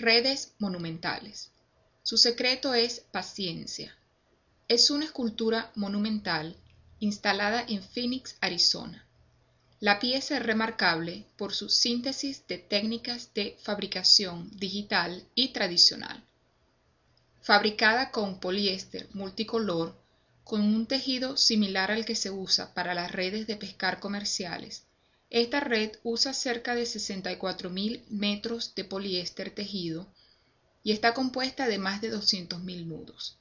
Redes monumentales. Su secreto es paciencia. Es una escultura monumental instalada en Phoenix, Arizona. La pieza es remarcable por su síntesis de técnicas de fabricación digital y tradicional. Fabricada con poliéster multicolor, con un tejido similar al que se usa para las redes de pescar comerciales, esta red usa cerca de 64.000 metros de poliéster tejido y está compuesta de más de 200.000 nudos.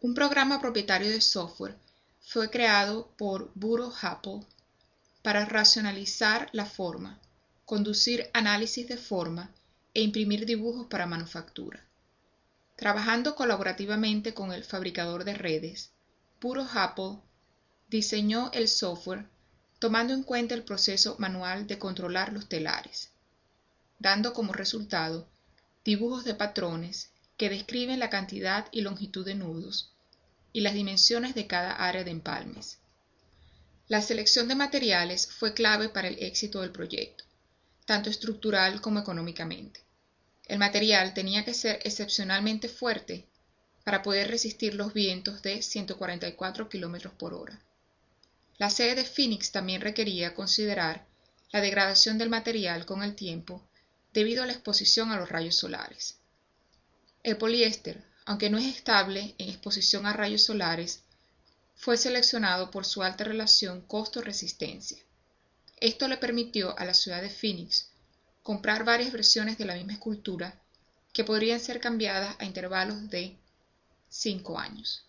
Un programa propietario de software fue creado por Buro Apple para racionalizar la forma, conducir análisis de forma e imprimir dibujos para manufactura. Trabajando colaborativamente con el fabricador de redes, Buro diseñó el software tomando en cuenta el proceso manual de controlar los telares, dando como resultado dibujos de patrones que describen la cantidad y longitud de nudos y las dimensiones de cada área de empalmes. La selección de materiales fue clave para el éxito del proyecto, tanto estructural como económicamente. El material tenía que ser excepcionalmente fuerte para poder resistir los vientos de 144 km por hora. La sede de Phoenix también requería considerar la degradación del material con el tiempo debido a la exposición a los rayos solares. El poliéster, aunque no es estable en exposición a rayos solares, fue seleccionado por su alta relación costo-resistencia. Esto le permitió a la ciudad de Phoenix comprar varias versiones de la misma escultura que podrían ser cambiadas a intervalos de cinco años.